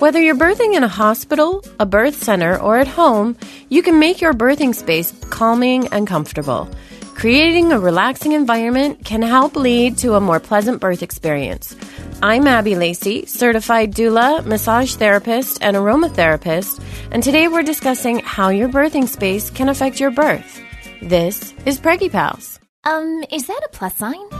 Whether you're birthing in a hospital, a birth center, or at home, you can make your birthing space calming and comfortable. Creating a relaxing environment can help lead to a more pleasant birth experience. I'm Abby Lacey, certified doula, massage therapist, and aromatherapist, and today we're discussing how your birthing space can affect your birth. This is Preggy Pals. Um, is that a plus sign?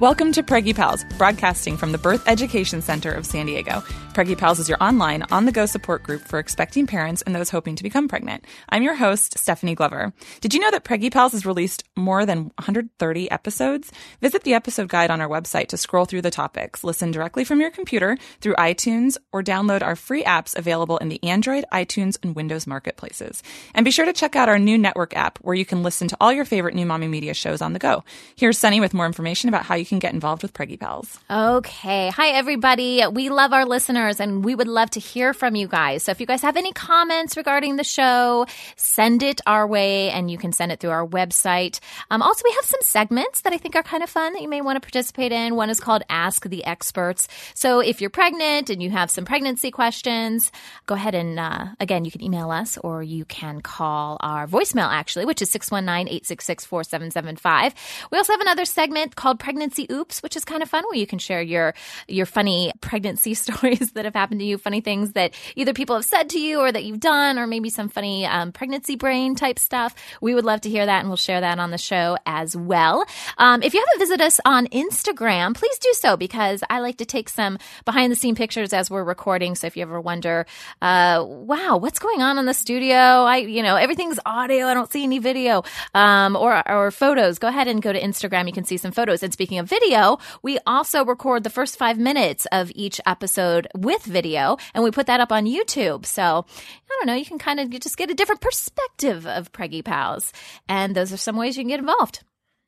Welcome to Preggy Pals, broadcasting from the Birth Education Center of San Diego. Preggy Pals is your online, on the go support group for expecting parents and those hoping to become pregnant. I'm your host, Stephanie Glover. Did you know that Preggy Pals has released more than 130 episodes? Visit the episode guide on our website to scroll through the topics, listen directly from your computer through iTunes, or download our free apps available in the Android, iTunes, and Windows marketplaces. And be sure to check out our new network app where you can listen to all your favorite new mommy media shows on the go. Here's Sunny with more information about how you can get involved with Preggy Pals. Okay. Hi, everybody. We love our listeners and we would love to hear from you guys. So if you guys have any comments regarding the show, send it our way and you can send it through our website. Um, also, we have some segments that I think are kind of fun that you may want to participate in. One is called Ask the Experts. So if you're pregnant and you have some pregnancy questions, go ahead and, uh, again, you can email us or you can call our voicemail actually, which is 619-866-4775. We also have another segment called Pregnancy Oops, which is kind of fun where you can share your, your funny pregnancy stories that have happened to you, funny things that either people have said to you or that you've done, or maybe some funny um, pregnancy brain type stuff. We would love to hear that and we'll share that on the show as well. Um, if you haven't visited us on Instagram, please do so because I like to take some behind the scene pictures as we're recording. So if you ever wonder, uh, wow, what's going on in the studio? I, you know, everything's audio. I don't see any video, um, or, or photos. Go ahead and go to Instagram. You can see some photos. And speaking of video, we also record the first five minutes of each episode with video and we put that up on YouTube. So I don't know, you can kind of just get a different perspective of Preggy Pals. And those are some ways you can get involved.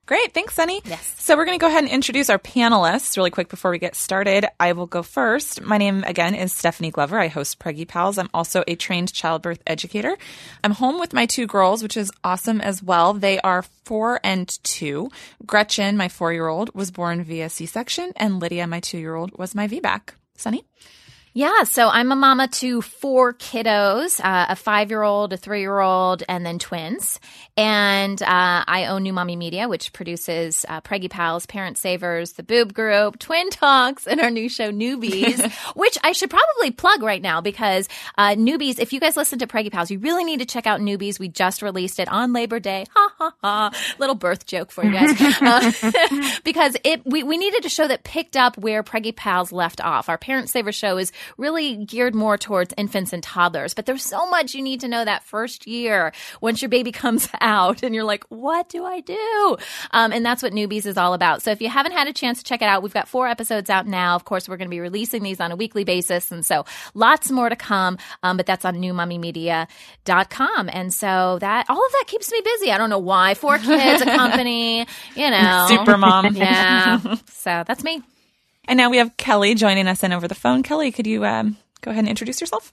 Great. Thanks, Sunny. Yes. So we're going to go ahead and introduce our panelists really quick before we get started. I will go first. My name, again, is Stephanie Glover. I host Preggy Pals. I'm also a trained childbirth educator. I'm home with my two girls, which is awesome as well. They are four and two. Gretchen, my four year old, was born via C section, and Lydia, my two year old, was my VBAC. Sunny? Yeah, so I'm a mama to four kiddos, uh, a five year old, a three year old, and then twins. And uh, I own New Mommy Media, which produces uh, Preggy Pals, Parent Savers, The Boob Group, Twin Talks, and our new show, Newbies, which I should probably plug right now because uh, Newbies, if you guys listen to Preggy Pals, you really need to check out Newbies. We just released it on Labor Day. Ha ha ha. Little birth joke for you guys. Uh, because it we, we needed a show that picked up where Preggy Pals left off. Our Parent Saver show is really geared more towards infants and toddlers. But there's so much you need to know that first year once your baby comes out and you're like, what do I do? Um, and that's what Newbies is all about. So if you haven't had a chance to check it out, we've got four episodes out now. Of course, we're going to be releasing these on a weekly basis. And so lots more to come. Um, but that's on newmommymedia.com. And so that, all of that keeps me busy. I don't know why. Four kids, a company, you know. Super mom. Yeah. so that's me. And now we have Kelly joining us in over the phone. Kelly, could you um, go ahead and introduce yourself?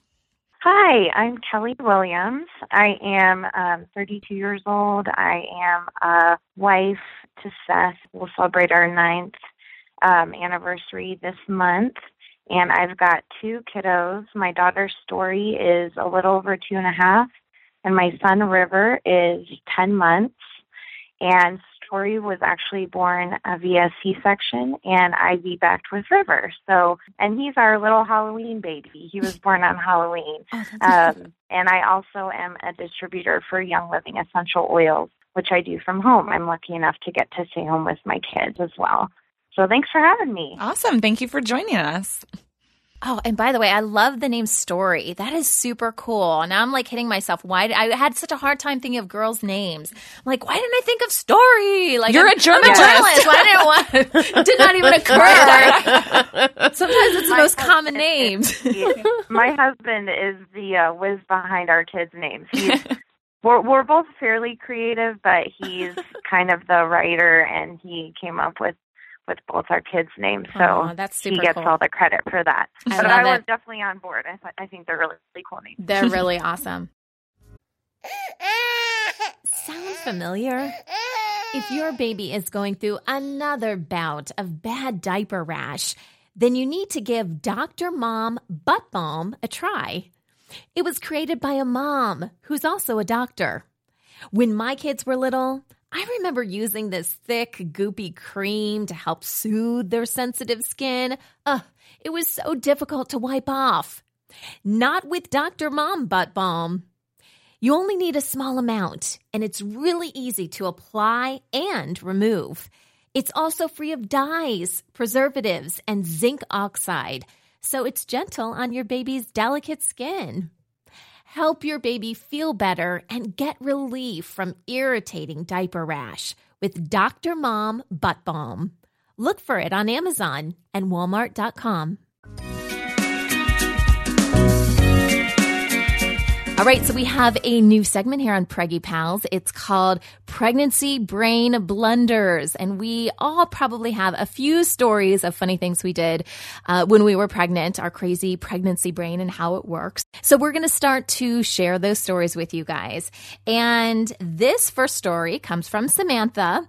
Hi, I'm Kelly Williams. I am um, 32 years old. I am a wife to Seth. We'll celebrate our ninth um, anniversary this month. And I've got two kiddos. My daughter's story is a little over two and a half, and my son River is 10 months. And Story was actually born uh, via C-section and I VBAC'd with River. So, and he's our little Halloween baby. He was born on Halloween. Um, and I also am a distributor for Young Living Essential Oils, which I do from home. I'm lucky enough to get to stay home with my kids as well. So thanks for having me. Awesome. Thank you for joining us. Oh, and by the way, I love the name Story. That is super cool. Now I'm like hitting myself. Why did, I had such a hard time thinking of girls' names? I'm like, why didn't I think of Story? Like You're I'm, a journalist. I'm a journalist. Why didn't want? It did not even occur. Sometimes it's the My most husband common is- names. my husband is the uh, whiz behind our kids' names. He's we're we're both fairly creative, but he's kind of the writer, and he came up with with both our kids' names. So that's he gets cool. all the credit for that. I but I was it. definitely on board. I th- I think they're really, really cool names. They're really awesome. Sound familiar? If your baby is going through another bout of bad diaper rash, then you need to give Dr. Mom Butt Balm a try. It was created by a mom who's also a doctor. When my kids were little, I remember using this thick, goopy cream to help soothe their sensitive skin. Ugh, it was so difficult to wipe off. Not with Dr. Mom Butt Balm. You only need a small amount, and it's really easy to apply and remove. It's also free of dyes, preservatives, and zinc oxide, so it's gentle on your baby's delicate skin. Help your baby feel better and get relief from irritating diaper rash with Dr. Mom Butt Balm. Look for it on Amazon and Walmart.com. All right, so we have a new segment here on Preggy Pals. It's called Pregnancy Brain Blunders. And we all probably have a few stories of funny things we did uh, when we were pregnant, our crazy pregnancy brain and how it works. So we're going to start to share those stories with you guys. And this first story comes from Samantha.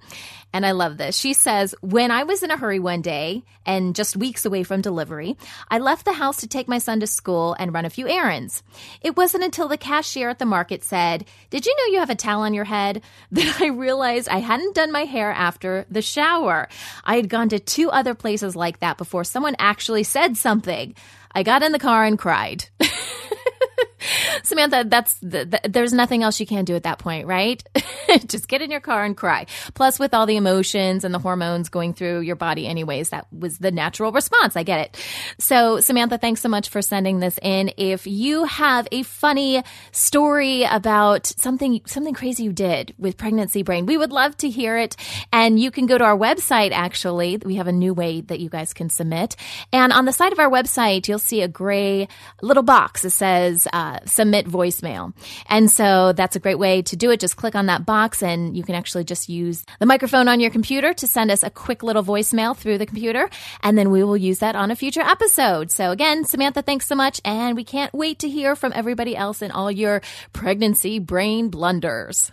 And I love this. She says, When I was in a hurry one day and just weeks away from delivery, I left the house to take my son to school and run a few errands. It wasn't until the cashier at the market said, Did you know you have a towel on your head? Then I realized I hadn't done my hair after the shower. I had gone to two other places like that before someone actually said something. I got in the car and cried. Samantha, that's the, the, there's nothing else you can do at that point, right? Just get in your car and cry. Plus, with all the emotions and the hormones going through your body, anyways, that was the natural response. I get it. So, Samantha, thanks so much for sending this in. If you have a funny story about something something crazy you did with pregnancy brain, we would love to hear it. And you can go to our website. Actually, we have a new way that you guys can submit. And on the side of our website, you'll see a gray little box that says uh, submit voicemail. And so that's a great way to do it. Just click on that box and you can actually just use the microphone on your computer to send us a quick little voicemail through the computer. And then we will use that on a future episode. So again, Samantha, thanks so much. And we can't wait to hear from everybody else in all your pregnancy brain blunders.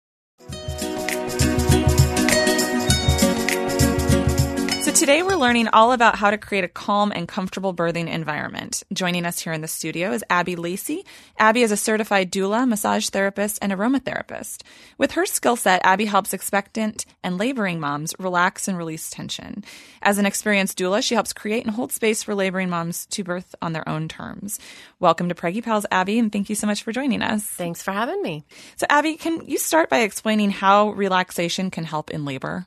So today we're learning all about how to create a calm and comfortable birthing environment. Joining us here in the studio is Abby Lacey. Abby is a certified doula, massage therapist, and aromatherapist. With her skill set, Abby helps expectant and laboring moms relax and release tension. As an experienced doula, she helps create and hold space for laboring moms to birth on their own terms. Welcome to Preggy Pals, Abby, and thank you so much for joining us. Thanks for having me. So, Abby, can you start by explaining how relaxation can help in labor?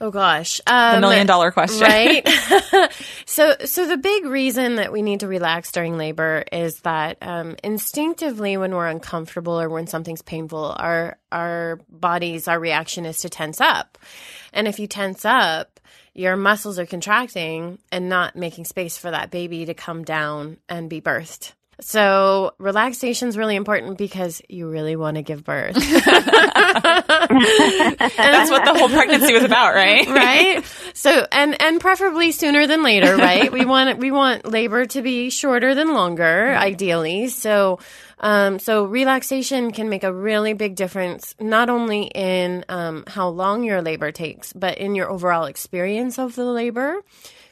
Oh gosh, um, the million dollar question, right? so, so the big reason that we need to relax during labor is that um, instinctively, when we're uncomfortable or when something's painful, our our bodies, our reaction is to tense up, and if you tense up, your muscles are contracting and not making space for that baby to come down and be birthed. So relaxation is really important because you really want to give birth. That's what the whole pregnancy was about, right? right. So and and preferably sooner than later, right? we want we want labor to be shorter than longer, ideally. So um, so relaxation can make a really big difference, not only in um, how long your labor takes, but in your overall experience of the labor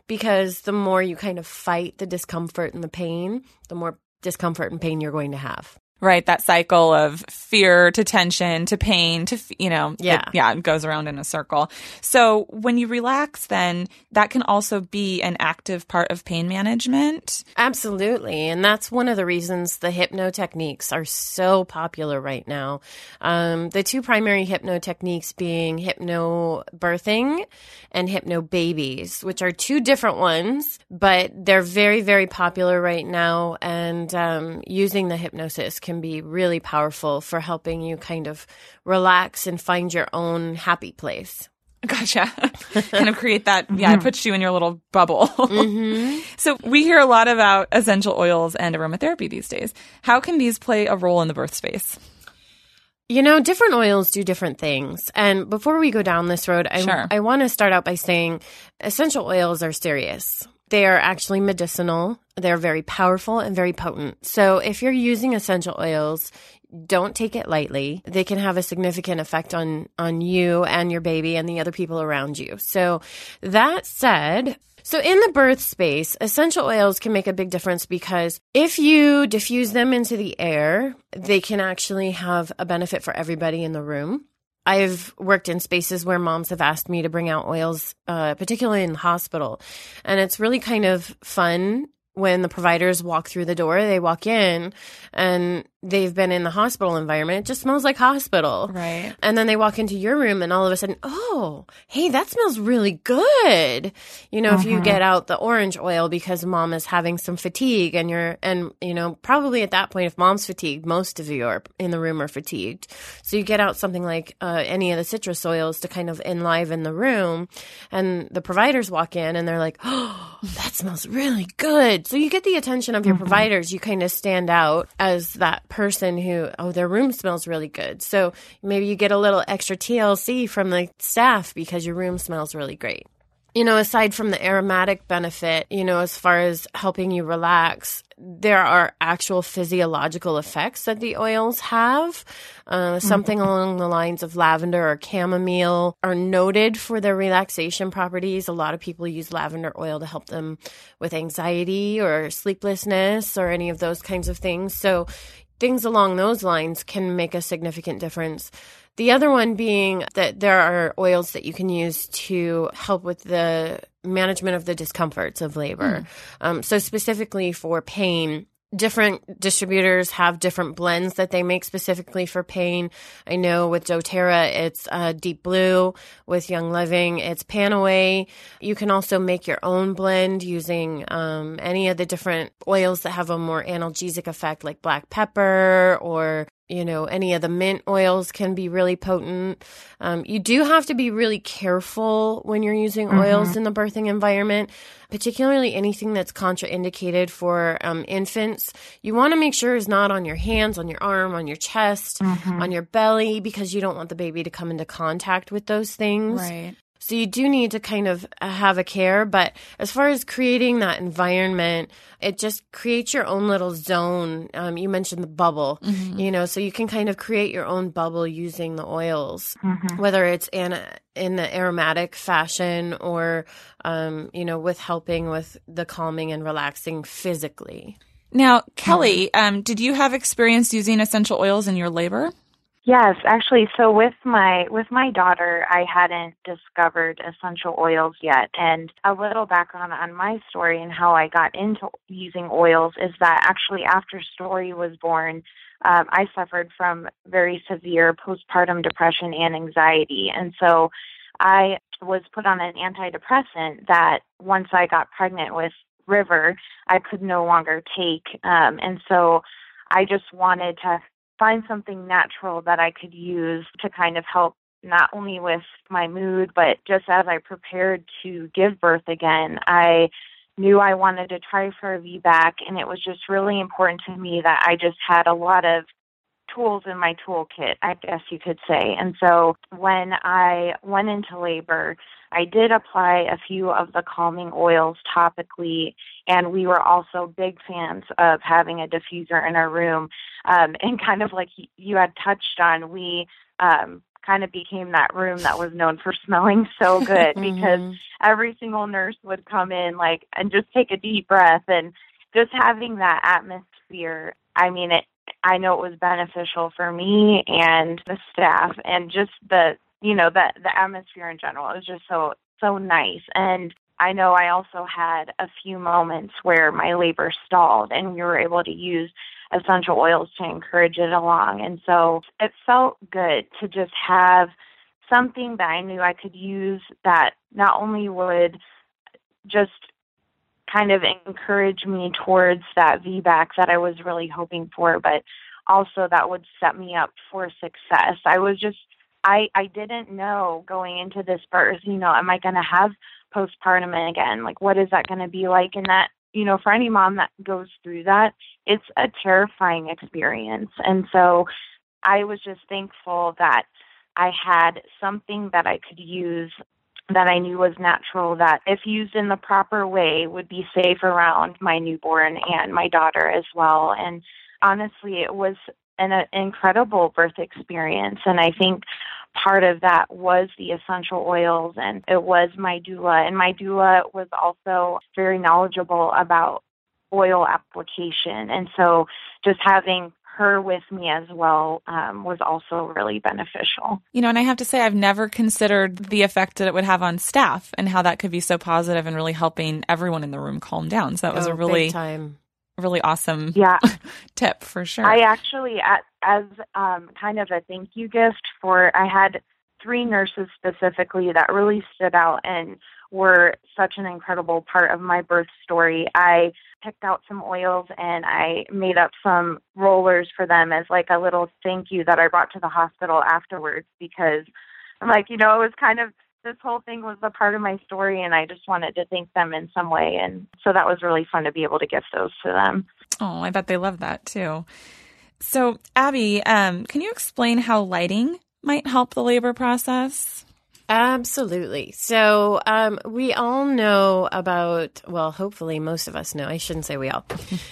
because the more you kind of fight the discomfort and the pain, the more discomfort and pain you're going to have. Right, that cycle of fear to tension to pain to you know, yeah, it, yeah, it goes around in a circle. So when you relax, then that can also be an active part of pain management. Absolutely, and that's one of the reasons the hypno techniques are so popular right now. Um, the two primary hypno techniques being hypno birthing and hypno babies, which are two different ones, but they're very very popular right now, and um, using the hypnosis. Can can be really powerful for helping you kind of relax and find your own happy place. Gotcha. kind of create that. Yeah, it puts you in your little bubble. mm-hmm. So we hear a lot about essential oils and aromatherapy these days. How can these play a role in the birth space? You know, different oils do different things. And before we go down this road, I, sure. I want to start out by saying essential oils are serious. They are actually medicinal. They're very powerful and very potent. So if you're using essential oils, don't take it lightly. They can have a significant effect on on you and your baby and the other people around you. So that said, so in the birth space, essential oils can make a big difference because if you diffuse them into the air, they can actually have a benefit for everybody in the room. I've worked in spaces where moms have asked me to bring out oils, uh, particularly in the hospital. And it's really kind of fun when the providers walk through the door, they walk in and they've been in the hospital environment. It just smells like hospital. Right. And then they walk into your room and all of a sudden, oh, hey, that smells really good. You know, if you mm-hmm. get out the orange oil because mom is having some fatigue and you're, and, you know, probably at that point, if mom's fatigued, most of you are in the room are fatigued. So you get out something like uh, any of the citrus oils to kind of enliven the room. And the providers walk in and they're like, oh, that smells really good. So you get the attention of your mm-hmm. providers. You kind of stand out as that person who, oh, their room smells really good. So maybe you get a little extra TLC from the staff because your room smells really great. You know, aside from the aromatic benefit, you know, as far as helping you relax, there are actual physiological effects that the oils have. Uh, something mm-hmm. along the lines of lavender or chamomile are noted for their relaxation properties. A lot of people use lavender oil to help them with anxiety or sleeplessness or any of those kinds of things. So, things along those lines can make a significant difference. The other one being that there are oils that you can use to help with the management of the discomforts of labor. Mm. Um, so, specifically for pain, different distributors have different blends that they make specifically for pain. I know with doTERRA, it's uh, Deep Blue. With Young Living, it's PanAway. You can also make your own blend using um, any of the different oils that have a more analgesic effect, like black pepper or you know, any of the mint oils can be really potent. Um, you do have to be really careful when you're using mm-hmm. oils in the birthing environment, particularly anything that's contraindicated for um, infants. You want to make sure it's not on your hands, on your arm, on your chest, mm-hmm. on your belly, because you don't want the baby to come into contact with those things. Right. So you do need to kind of have a care. But as far as creating that environment, it just creates your own little zone. Um, you mentioned the bubble, mm-hmm. you know, so you can kind of create your own bubble using the oils, mm-hmm. whether it's in, a, in the aromatic fashion or, um, you know, with helping with the calming and relaxing physically. Now, Kelly, mm-hmm. um, did you have experience using essential oils in your labor? Yes, actually, so with my with my daughter, I hadn't discovered essential oils yet. And a little background on my story and how I got into using oils is that actually after Story was born, um, I suffered from very severe postpartum depression and anxiety, and so I was put on an antidepressant that once I got pregnant with River, I could no longer take, um, and so I just wanted to find something natural that I could use to kind of help not only with my mood, but just as I prepared to give birth again, I knew I wanted to try for a VBAC, and it was just really important to me that I just had a lot of tools in my toolkit, I guess you could say. And so when I went into labor, I did apply a few of the calming oils topically, and we were also big fans of having a diffuser in our room. Um, and kind of like you had touched on, we um, kind of became that room that was known for smelling so good mm-hmm. because every single nurse would come in like and just take a deep breath and just having that atmosphere. I mean, it I know it was beneficial for me and the staff and just the you know the the atmosphere in general. It was just so so nice and I know I also had a few moments where my labor stalled and we were able to use essential oils to encourage it along. And so it felt good to just have something that I knew I could use that not only would just kind of encourage me towards that VBAC that I was really hoping for, but also that would set me up for success. I was just I I didn't know going into this birth, you know, am I going to have postpartum again? Like what is that going to be like and that you know, for any mom that goes through that, it's a terrifying experience. And so I was just thankful that I had something that I could use that I knew was natural that if used in the proper way would be safe around my newborn and my daughter as well. And honestly, it was an, an incredible birth experience. And I think part of that was the essential oils and it was my doula. And my doula was also very knowledgeable about oil application. And so just having her with me as well um, was also really beneficial. You know, and I have to say, I've never considered the effect that it would have on staff and how that could be so positive and really helping everyone in the room calm down. So that was oh, a really time. really awesome yeah. tip for sure. I actually, as um, kind of a thank you gift for, I had three nurses specifically that really stood out and were such an incredible part of my birth story. I picked out some oils and I made up some rollers for them as like a little thank you that I brought to the hospital afterwards because I'm like, you know, it was kind of this whole thing was a part of my story and I just wanted to thank them in some way and so that was really fun to be able to gift those to them. Oh, I bet they love that too. So, Abby, um, can you explain how lighting might help the labor process? Absolutely. So um, we all know about, well, hopefully most of us know, I shouldn't say we all.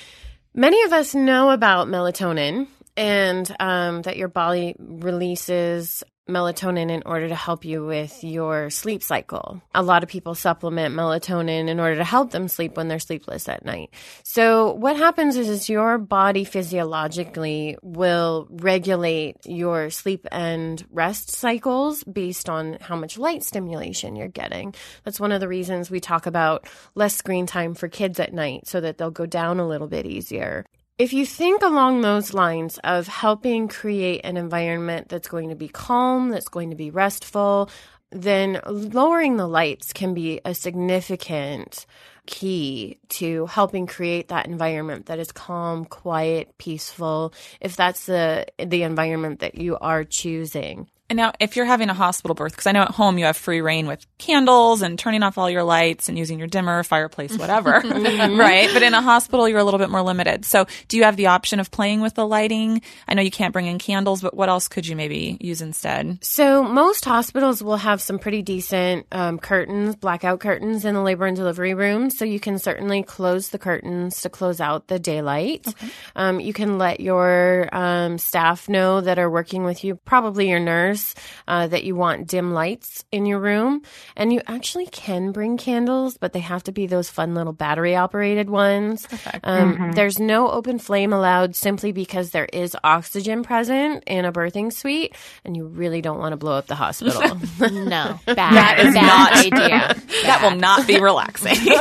Many of us know about melatonin and um, that your body releases melatonin in order to help you with your sleep cycle. A lot of people supplement melatonin in order to help them sleep when they're sleepless at night. So what happens is, is your body physiologically will regulate your sleep and rest cycles based on how much light stimulation you're getting. That's one of the reasons we talk about less screen time for kids at night so that they'll go down a little bit easier. If you think along those lines of helping create an environment that's going to be calm, that's going to be restful, then lowering the lights can be a significant key to helping create that environment that is calm, quiet, peaceful, if that's the the environment that you are choosing. And now, if you're having a hospital birth, because I know at home you have free reign with candles and turning off all your lights and using your dimmer, fireplace, whatever, right? But in a hospital, you're a little bit more limited. So, do you have the option of playing with the lighting? I know you can't bring in candles, but what else could you maybe use instead? So, most hospitals will have some pretty decent um, curtains, blackout curtains in the labor and delivery room. So, you can certainly close the curtains to close out the daylight. Okay. Um, you can let your um, staff know that are working with you, probably your nurse uh, that you want dim lights in your room. And you actually can bring candles, but they have to be those fun little battery operated ones. Um, mm-hmm. There's no open flame allowed simply because there is oxygen present in a birthing suite, and you really don't want to blow up the hospital. no, bad. That is bad not idea. That will not be relaxing. no,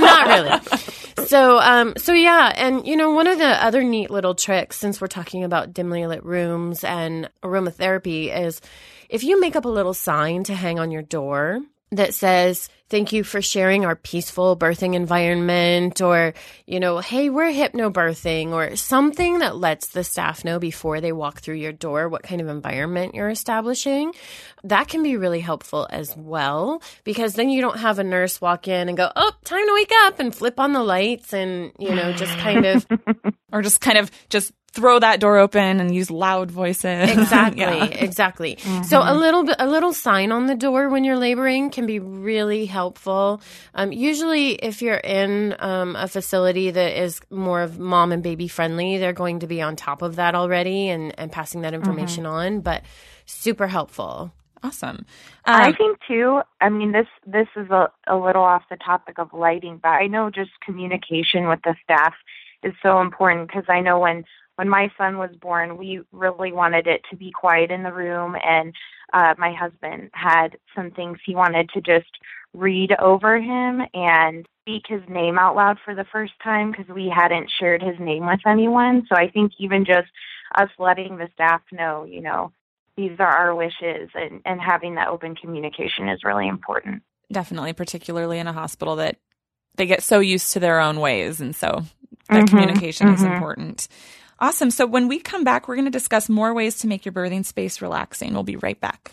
not really so um so yeah and you know one of the other neat little tricks since we're talking about dimly lit rooms and aromatherapy is if you make up a little sign to hang on your door that says thank you for sharing our peaceful birthing environment or you know hey we're hypnobirthing or something that lets the staff know before they walk through your door what kind of environment you're establishing. That can be really helpful as well because then you don't have a nurse walk in and go oh time to wake up and flip on the lights and you know just kind of or just kind of just throw that door open and use loud voices. Exactly, yeah. exactly. Mm-hmm. So a little bit, a little sign on the door when you're laboring can be really helpful. Um, usually, if you're in um, a facility that is more of mom and baby friendly, they're going to be on top of that already and and passing that information mm-hmm. on. But super helpful. Awesome. Um, I think too. I mean, this this is a, a little off the topic of lighting, but I know just communication with the staff is so important because I know when when my son was born, we really wanted it to be quiet in the room, and uh, my husband had some things he wanted to just read over him and speak his name out loud for the first time because we hadn't shared his name with anyone. So I think even just us letting the staff know, you know, these are our wishes and, and having that open communication is really important. Definitely, particularly in a hospital that they get so used to their own ways. And so that mm-hmm, communication mm-hmm. is important. Awesome. So when we come back, we're going to discuss more ways to make your birthing space relaxing. We'll be right back.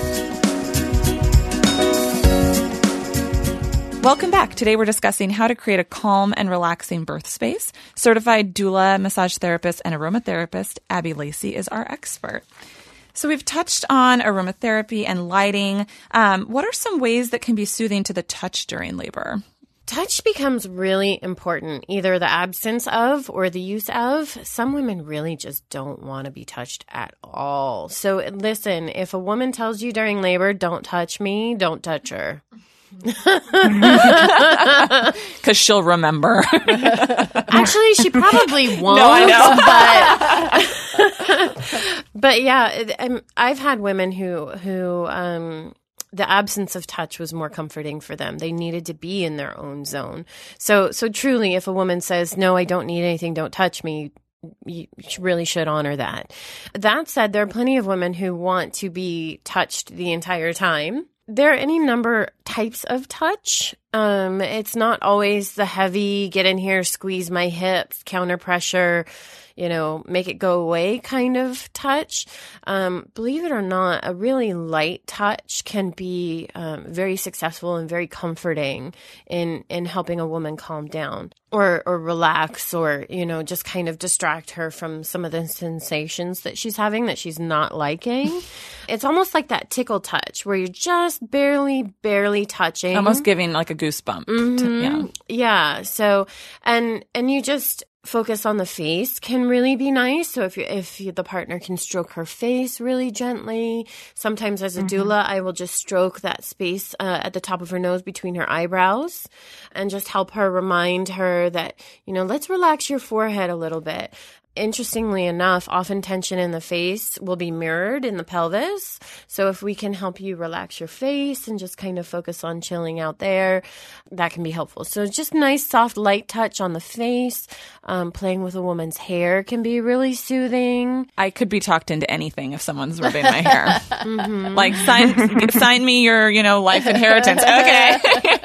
Welcome back. Today we're discussing how to create a calm and relaxing birth space. Certified doula, massage therapist, and aromatherapist Abby Lacey is our expert. So we've touched on aromatherapy and lighting. Um, what are some ways that can be soothing to the touch during labor? Touch becomes really important, either the absence of or the use of. Some women really just don't want to be touched at all. So listen, if a woman tells you during labor, don't touch me, don't touch her. Because she'll remember. Actually, she probably won't. No, I know. But, but yeah, I've had women who who um, the absence of touch was more comforting for them. They needed to be in their own zone. So so truly, if a woman says, "No, I don't need anything. Don't touch me," you really should honor that. That said, there are plenty of women who want to be touched the entire time there are any number types of touch. Um, it's not always the heavy, get in here, squeeze my hips, counter pressure, you know, make it go away kind of touch. Um, believe it or not, a really light touch can be um, very successful and very comforting in in helping a woman calm down or or relax or you know just kind of distract her from some of the sensations that she's having that she's not liking. it's almost like that tickle touch where you're just barely barely touching Almost giving like a goosebump. Mhm. yeah. Yeah. So, and and you just focus on the face can really be nice. So if you if you, the partner can stroke her face really gently, sometimes as a doula, I will just stroke that space uh, at the top of her nose between her eyebrows, and just help her remind her that you know let's relax your forehead a little bit. Interestingly enough, often tension in the face will be mirrored in the pelvis. So if we can help you relax your face and just kind of focus on chilling out there, that can be helpful. So just nice, soft, light touch on the face. Um, playing with a woman's hair can be really soothing. I could be talked into anything if someone's rubbing my hair. Like sign sign me your, you know, life inheritance. Okay.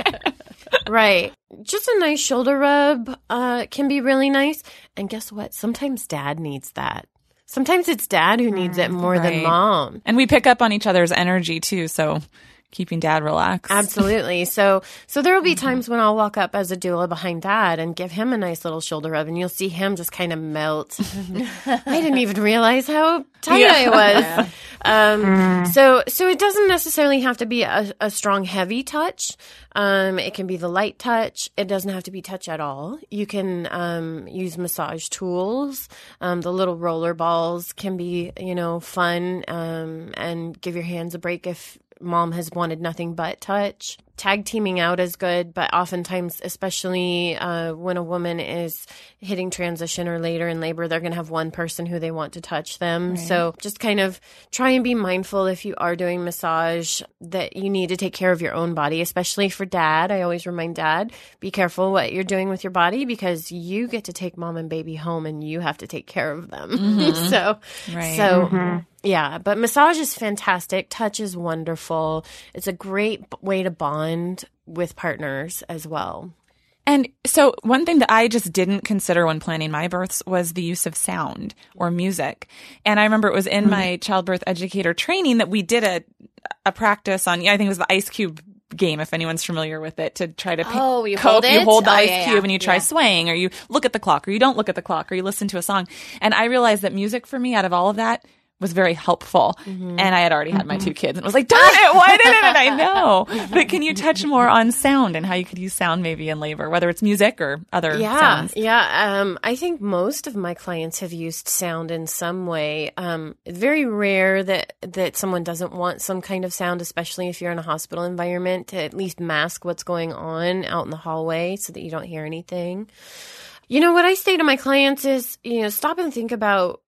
Right. Just a nice shoulder rub uh, can be really nice. And guess what? Sometimes dad needs that. Sometimes it's dad who needs it more than mom. and we pick up on each other's energy too, so keeping dad relaxed. Absolutely. So, so there will be times when I'll walk up as a doula behind dad and give him a nice little shoulder rub, and you'll see him just kind of melt. I didn't even realize how tight I was. Um, So, so it doesn't necessarily have to be a, a strong, heavy touch. Um, it can be the light touch. It doesn't have to be touch at all. You can um, use massage tools. Um, the little roller balls can be, you know, fun um, and give your hands a break if mom has wanted nothing but touch. Tag teaming out is good, but oftentimes, especially uh, when a woman is hitting transition or later in labor, they're going to have one person who they want to touch them. So just kind of try and be mindful if you are doing massage that you need to take care of your own body, especially for dad. I always remind dad, be careful what you're doing with your body because you get to take mom and baby home and you have to take care of them. so, Right. so yeah, but massage is fantastic. Touch is wonderful. It's a great b- way to bond with partners as well. And so, one thing that I just didn't consider when planning my births was the use of sound or music. And I remember it was in my mm-hmm. childbirth educator training that we did a a practice on. I think it was the ice cube game. If anyone's familiar with it, to try to pick, Oh, you cope, hold you hold the Oh, ice yeah, cube yeah. and you try Yeah. swaying, or you look at the clock, or you don't look at the clock, or you listen to a song. And I realized that music for me, out of all of that. Was very helpful, Mm-hmm. and I had already had my two kids, and was like, "Darn it, why didn't it?" I know, but can you touch more on sound and how you could use sound maybe in labor, whether it's music or other Yeah, sounds? yeah. Um, I think most of my clients have used sound in some way. Um, very rare that that someone doesn't want some kind of sound, especially if you're in a hospital environment, to at least mask what's going on out in the hallway so that you don't hear anything. You know what I say to my clients is, you know, stop and think about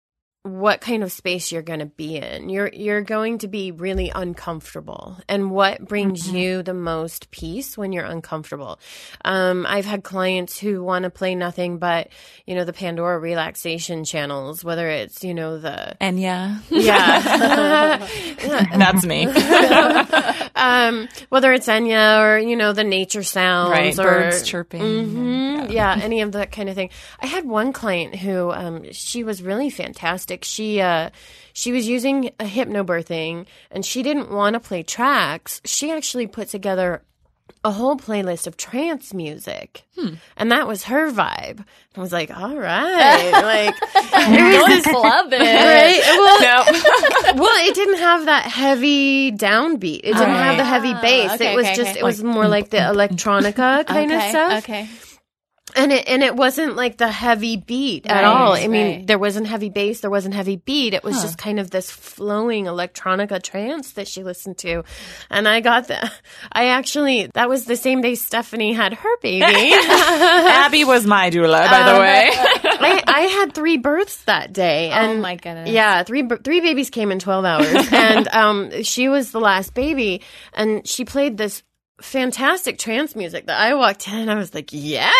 what kind of space you're going to be in. You're you're going to be really uncomfortable, and what brings you the most peace when you're uncomfortable. Um, I've had clients who want to play nothing but you know the Pandora relaxation channels, whether it's you know the Enya. yeah. That's me. um, whether it's Enya or you know the nature sounds, right. or, Birds chirping. Mhm. Yeah. any of that kind of thing. I had one client who um, she was really fantastic. She uh, she was using a hypnobirthing, and she didn't want to play tracks. She actually put together a whole playlist of trance music, and that was her vibe. I was like, all right, like it was this clubbing. right. Well, No. well, it didn't have that heavy downbeat. It didn't have the heavy bass. okay, it was okay, just okay. it was more like the electronica kind of stuff. Okay. And it and it wasn't like the heavy beat at Right, all. I mean, right. there wasn't heavy bass, there wasn't heavy beat. It was just kind of this flowing electronica trance that she listened to. And I got that. I actually that was the same day Stephanie had her baby. Abby was my doula, by the way. I, I had three births that day. And oh my goodness. Yeah, three three babies came in twelve hours, and um, she was the last baby, and she played this fantastic trance music that I walked in and I was like, yeah.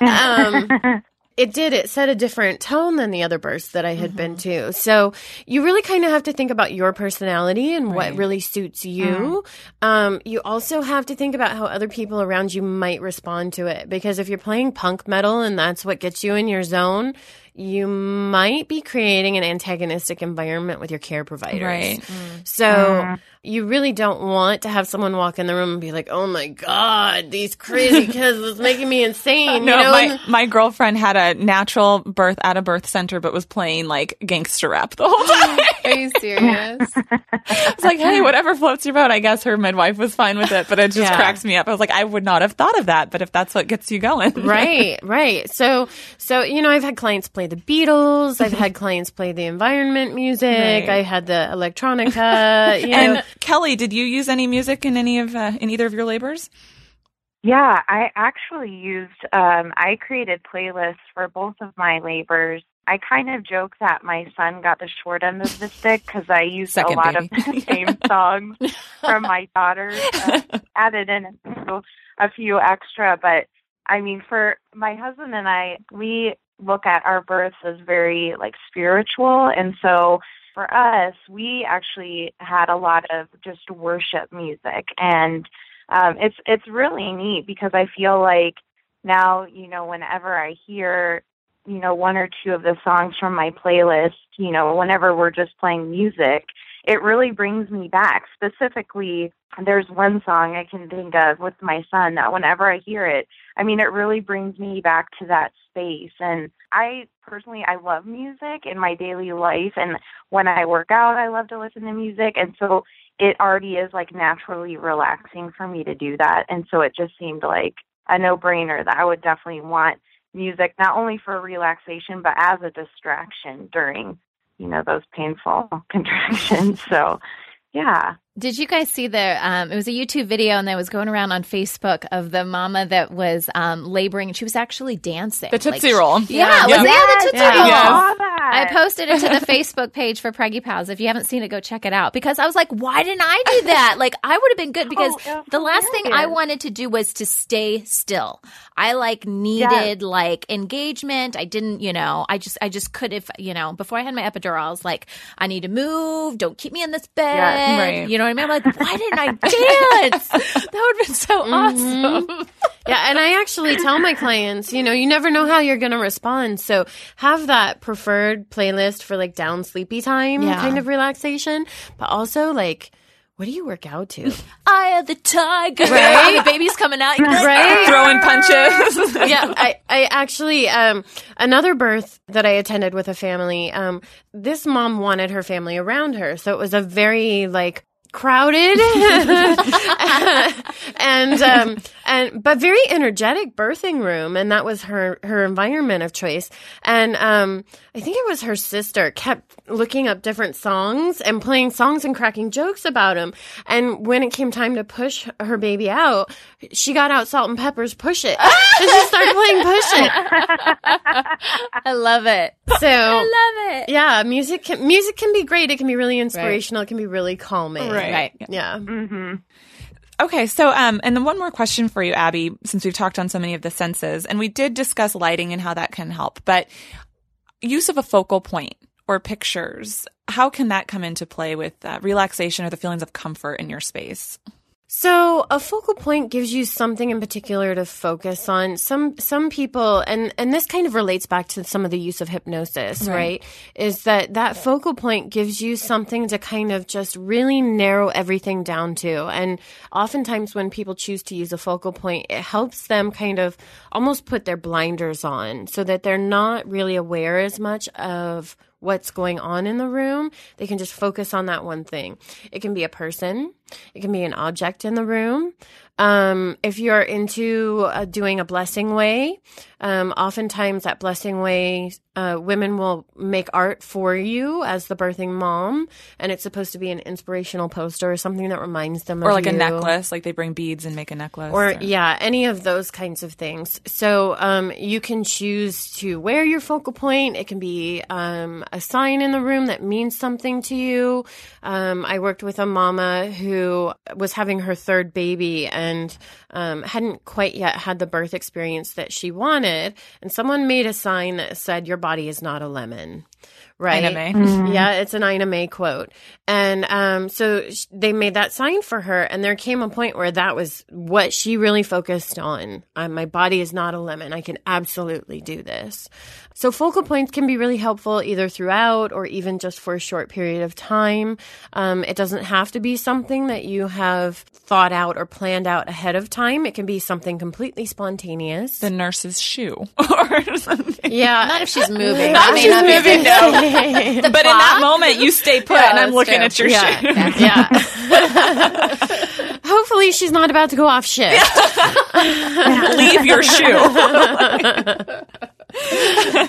um, It did. It set a different tone than the other births that I had been to. So you really kind of have to think about your personality and what really suits you. Um, you also have to think about how other people around you might respond to it. Because if you're playing punk metal and that's what gets you in your zone, you might be creating an antagonistic environment with your care providers. Right. Mm. So mm. you really don't want to have someone walk in the room and be like, "Oh my god, these crazy kids is making me insane." No, you know? my, my girlfriend had a natural birth at a birth center, but was playing like gangster rap the whole mm. time. Are you serious? It's like, hey, whatever floats your boat. I guess her midwife was fine with it, but it just Yeah. cracks me up. I was like, I would not have thought of that, but if that's what gets you going, right, right. So, so you know, I've had clients play the Beatles. I've had clients play the environment music. Right. I had the electronica. You know, And Kelly, did you use any music in any of uh, in either of your labors? Yeah, I actually used, um, I created playlists for both of my labors. I kind of joke that my son got the short end of the stick because I used Second a lot baby. of the same songs from my daughter, uh, added in a few, a few extra. But I mean, for my husband and I, we look at our births as very like spiritual. And so for us, we actually had a lot of just worship music and um, it's it's really neat because I feel like now you know whenever I hear you know one or two of the songs from my playlist, you know whenever we're just playing music, it really brings me back. Specifically, there's one song I can think of with my son that whenever I hear it, I mean it really brings me back to that space. And I personally I love music in my daily life, and when I work out, I love to listen to music, and so it already is like naturally relaxing for me to do that. And so it just seemed like a no brainer that I would definitely want music not only for relaxation but as a distraction during, you know, those painful contractions. So yeah. Did you guys see the? Um, it was a YouTube video, and that was going around on Facebook of the mama that was um, laboring. She was actually dancing. The Tootsie Like, Roll. Yeah, Yeah. was yeah, the Tootsie Yeah. Roll. Yes. I posted it to the Facebook page for Preggy Pals. If you haven't seen it, go check it out. Because I was like, why didn't I do that? Like, I would have been good because Oh, the last thing I wanted to do was to stay still. I like needed like engagement. I didn't, you know, I just, I just could if, you know, before I had my epidural, I was like, I need to move. Don't keep me in this bed. Yes. Right. You know what I mean? I'm like, why didn't I dance? that would have been so Mm-hmm. awesome. Yeah, and I actually tell my clients, you know, you never know how you're going to respond. So have that preferred playlist for like down sleepy time Yeah. kind of relaxation, but also like, what do you work out to? I am the tiger. Right? the baby's coming out. You're like, right? Throwing punches. yeah, I, I actually um another birth that I attended with a family, um, this mom wanted her family around her. So it was a very like crowded. And um and but very energetic birthing room and that was her her environment of choice. And um i think it was her sister kept looking up different songs and playing songs and cracking jokes about them and when it came time to push her baby out she got out Salt-N-Pepa's push it. And she started playing push it. I love it. so I love it. yeah music can music can be great. It can be really inspirational. It can be really calming. Right. Right. yeah Mhm. Okay, so um, and then one more question for you, Abby, since we've talked on so many of the senses, and we did discuss lighting and how that can help, but use of a focal point or pictures, how can that come into play with uh, relaxation or the feelings of comfort in your space? So a focal point gives you something in particular to focus on. Some some people and and this kind of relates back to some of the use of hypnosis, right? Is that that focal point gives you something to kind of just really narrow everything down to. And oftentimes when people choose to use a focal point, it helps them kind of almost put their blinders on so that they're not really aware as much of what's going on in the room. They can just focus on that one thing. It can be a person, it can be an object in the room. Um, if you're into uh, doing a blessing way, um, oftentimes that blessing way, uh, women will make art for you as the birthing mom, and it's supposed to be an inspirational poster or something that reminds them Or of like a necklace, like they bring beads and make a necklace. or yeah any of those kinds of things so um, you can choose to wear your focal point it can be um, a sign in the room that means something to you um, i worked with a mama who was having her third baby and um, hadn't quite yet had the birth experience that she wanted. And someone made a sign that said, Your body is not a lemon right? Ina May. Mm-hmm. Yeah, it's an Ina May quote. And um, so sh- they made that sign for her, and there came a point where that was what she really focused on. Uh, my body is not a lemon. I can absolutely do this. So focal points can be really helpful either throughout or even just for a short period of time. Um, it doesn't have to be something that you have thought out or planned out ahead of time. It can be something completely spontaneous. The nurse's shoe or something. Yeah, Not if she's moving. Not That if she's moving, no. but in that moment, you stay put, Yeah, and I'm looking true. at your Yeah, shoe. yeah. Hopefully, she's not about to go off shift. Leave your shoe.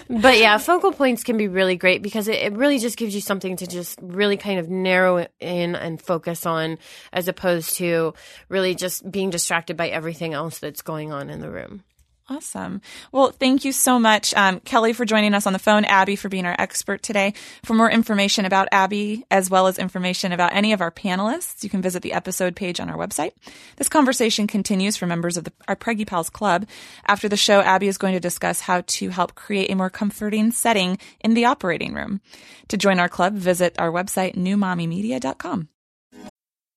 but yeah, focal points can be really great because it, it really just gives you something to just really kind of narrow in and focus on, as opposed to really just being distracted by everything else that's going on in the room. Awesome. Well, thank you so much, um, Kelly, for joining us on the phone, Abby, for being our expert today. For more information about Abby, as well as information about any of our panelists, you can visit the episode page on our website. This conversation continues for members of the, our Preggy Pals Club. After the show, Abby is going to discuss how to help create a more comforting setting in the operating room. To join our club, visit our website, newmommymedia.com.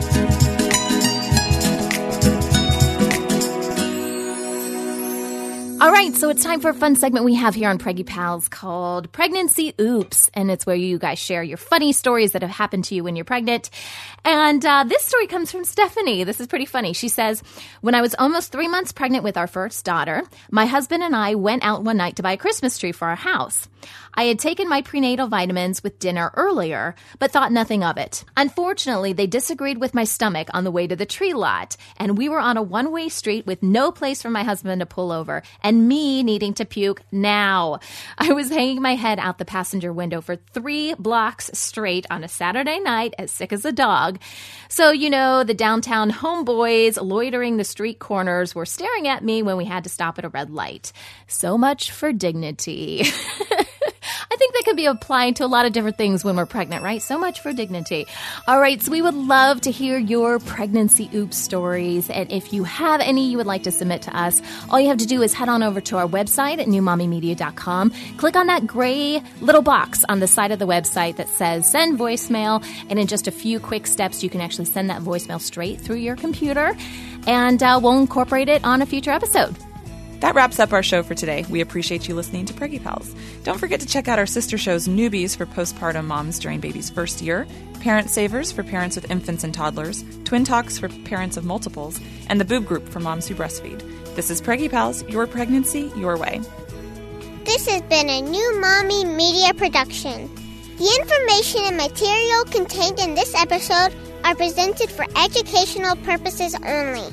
Bye. All right, so it's time for a fun segment we have here on Preggy Pals called Pregnancy Oops. And it's where you guys share your funny stories that have happened to you when you're pregnant. And uh, this story comes from Stephanie. This is pretty funny. She says, When I was almost three months pregnant with our first daughter, my husband and I went out one night to buy a Christmas tree for our house. I had taken my prenatal vitamins with dinner earlier, but thought nothing of it. Unfortunately, they disagreed with my stomach on the way to the tree lot, and we were on a one way street with no place for my husband to pull over, and me needing to puke now. I was hanging my head out the passenger window for three blocks straight on a Saturday night, as sick as a dog. So, you know, the downtown homeboys loitering the street corners were staring at me when we had to stop at a red light. So much for dignity. I think that could be applied to a lot of different things when we're pregnant, right? So much for dignity. All right, so we would love to hear your pregnancy oops stories. And if you have any you would like to submit to us, all you have to do is head on over to our website at newmommymedia.com. Click on that gray little box on the side of the website that says send voicemail. And in just a few quick steps, you can actually send that voicemail straight through your computer. And uh, we'll incorporate it on a future episode. That wraps up our show for today. We appreciate you listening to Preggy Pals. Don't forget to check out our sister shows Newbies for postpartum moms during baby's first year, Parent Savers for parents with infants and toddlers, Twin Talks for parents of multiples, and the Boob Group for moms who breastfeed. This is Preggy Pals, your pregnancy, your way. This has been a new Mommy Media production. The information and material contained in this episode are presented for educational purposes only.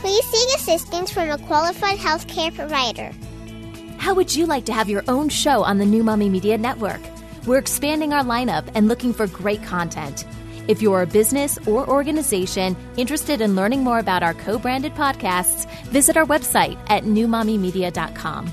please seek assistance from a qualified healthcare provider. How would you like to have your own show on the New Mommy Media Network? We're expanding our lineup and looking for great content. If you're a business or organization interested in learning more about our co branded podcasts, visit our website at newmommymedia.com.